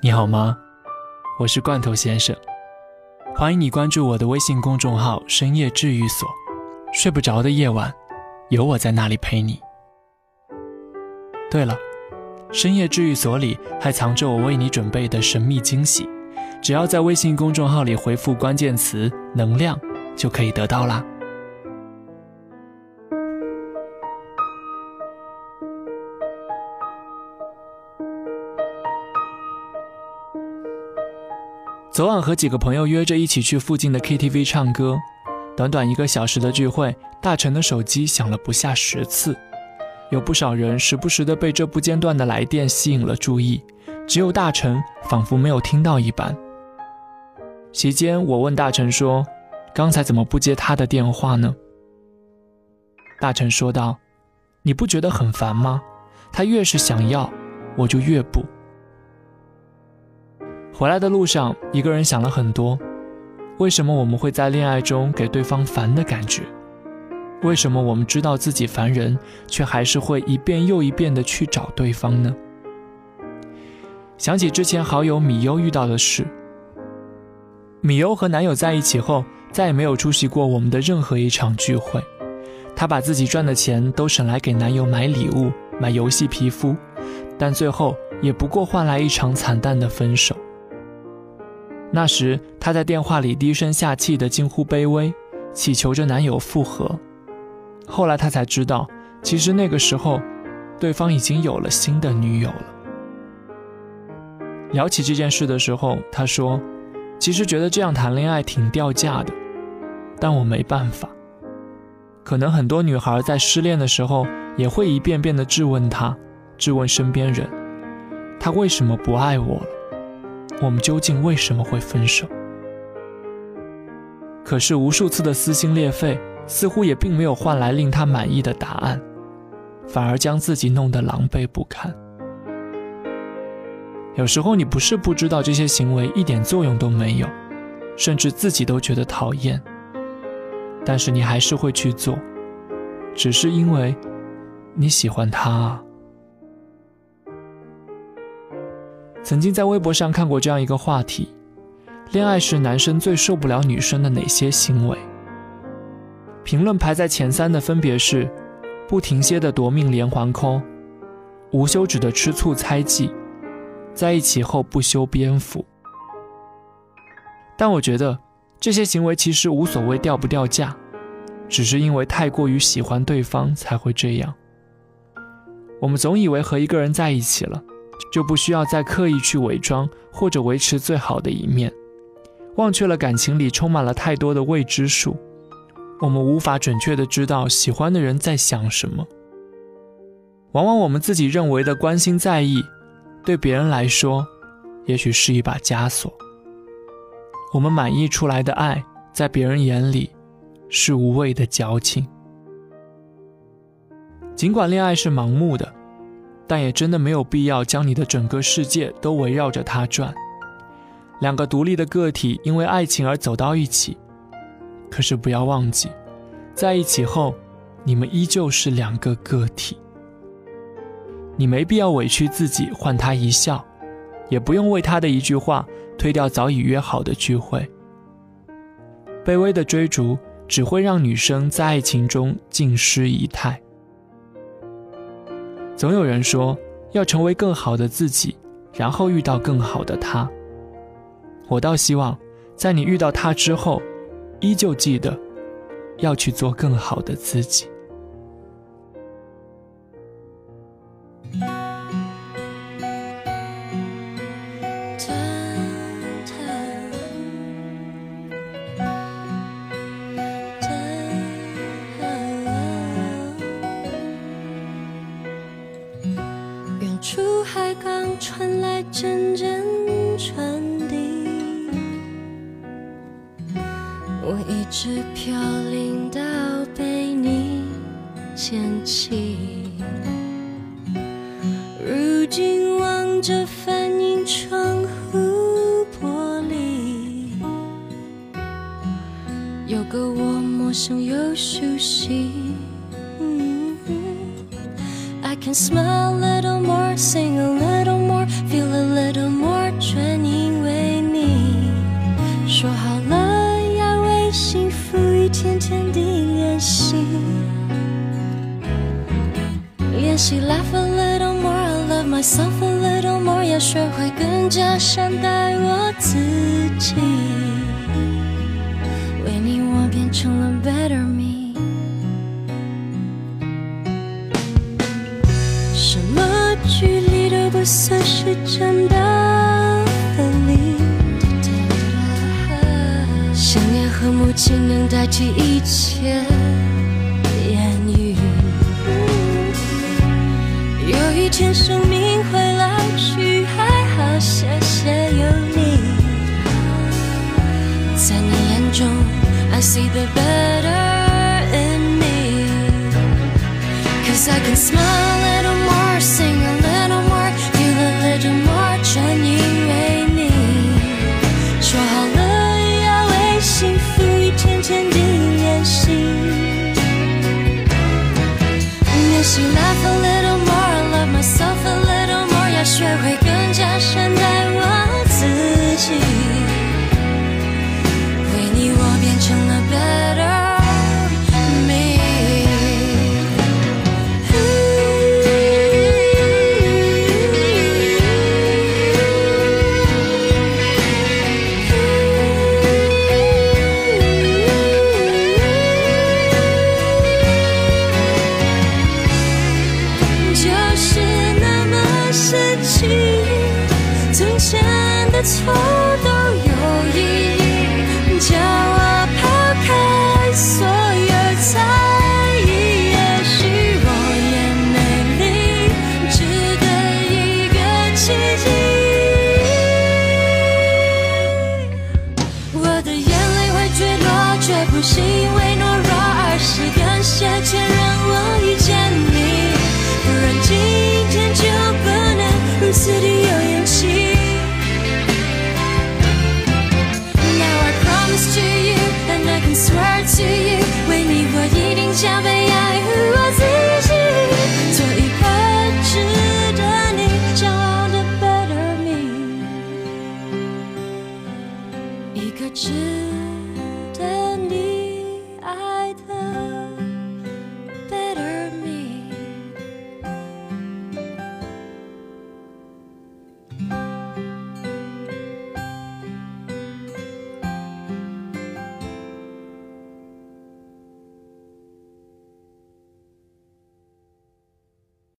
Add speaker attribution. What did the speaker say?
Speaker 1: 你好吗？我是罐头先生，欢迎你关注我的微信公众号“深夜治愈所”。睡不着的夜晚，有我在那里陪你。对了，深夜治愈所里还藏着我为你准备的神秘惊喜，只要在微信公众号里回复关键词“能量”，就可以得到啦。昨晚和几个朋友约着一起去附近的 KTV 唱歌，短短一个小时的聚会，大成的手机响了不下十次，有不少人时不时的被这不间断的来电吸引了注意，只有大成仿佛没有听到一般。席间，我问大成说：“刚才怎么不接他的电话呢？”大成说道：“你不觉得很烦吗？他越是想要，我就越不。”回来的路上，一个人想了很多：为什么我们会在恋爱中给对方烦的感觉？为什么我们知道自己烦人，却还是会一遍又一遍的去找对方呢？想起之前好友米优遇到的事，米优和男友在一起后，再也没有出席过我们的任何一场聚会。她把自己赚的钱都省来给男友买礼物、买游戏皮肤，但最后也不过换来一场惨淡的分手。那时，她在电话里低声下气的近乎卑微，祈求着男友复合。后来她才知道，其实那个时候，对方已经有了新的女友了。聊起这件事的时候，她说：“其实觉得这样谈恋爱挺掉价的，但我没办法。可能很多女孩在失恋的时候，也会一遍遍的质问他，质问身边人，他为什么不爱我了。”我们究竟为什么会分手？可是无数次的撕心裂肺，似乎也并没有换来令他满意的答案，反而将自己弄得狼狈不堪。有时候你不是不知道这些行为一点作用都没有，甚至自己都觉得讨厌，但是你还是会去做，只是因为你喜欢他啊。曾经在微博上看过这样一个话题：恋爱时男生最受不了女生的哪些行为？评论排在前三的分别是：不停歇的夺命连环 call，无休止的吃醋猜忌，在一起后不修边幅。但我觉得这些行为其实无所谓掉不掉价，只是因为太过于喜欢对方才会这样。我们总以为和一个人在一起了。就不需要再刻意去伪装或者维持最好的一面，忘却了感情里充满了太多的未知数，我们无法准确的知道喜欢的人在想什么。往往我们自己认为的关心在意，对别人来说，也许是一把枷锁。我们满意出来的爱，在别人眼里，是无谓的矫情。尽管恋爱是盲目的。但也真的没有必要将你的整个世界都围绕着他转。两个独立的个体因为爱情而走到一起，可是不要忘记，在一起后，你们依旧是两个个体。你没必要委屈自己换他一笑，也不用为他的一句话推掉早已约好的聚会。卑微的追逐只会让女生在爱情中尽失仪态。总有人说要成为更好的自己，然后遇到更好的他。我倒希望，在你遇到他之后，依旧记得要去做更好的自己。
Speaker 2: 出海港传来阵阵船笛，我一直飘零到被你捡起。如今望着反映窗户玻璃，有个我陌生又熟悉。I can smell it。sing a little morefeel a little more 全因为你说好了要为幸福一天天地练习练习 laugh a little morei love myself a little more 要学会更加善待我自己为你我变成了 better me 什么算是真的分离。想念和母亲能代替一切言语。有一天生命会老去，还好谢谢有你。在你眼中，I see the better in me。Cause I can smile a little more, sing 就是那么深情，从前的错。